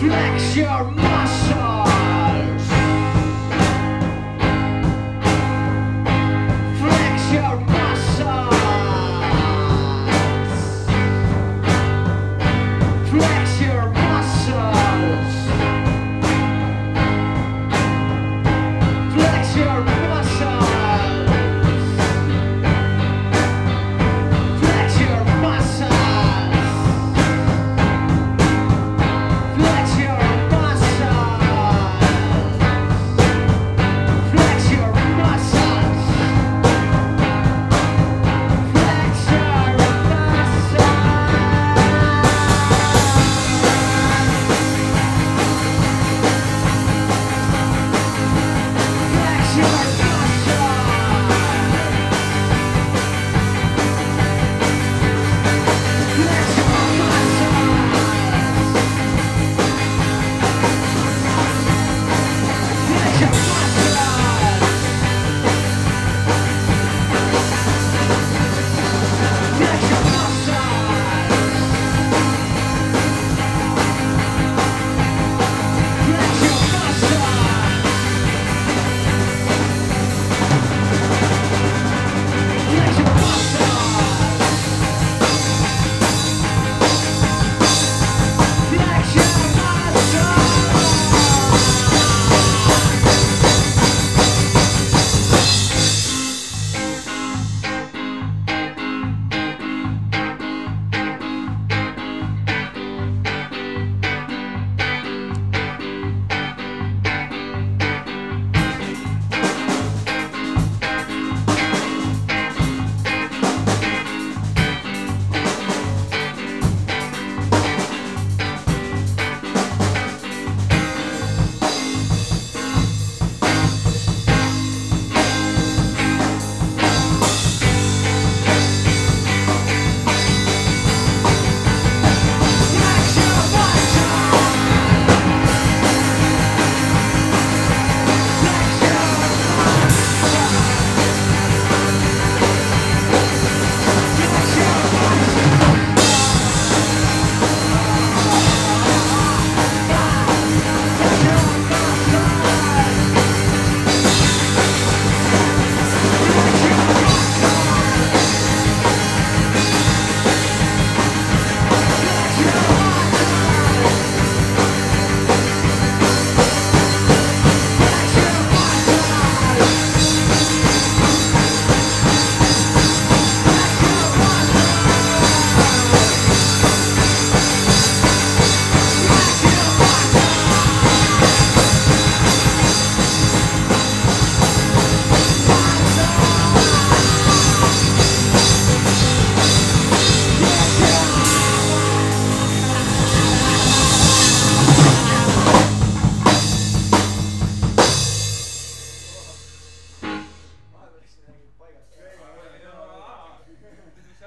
Flex your muscles.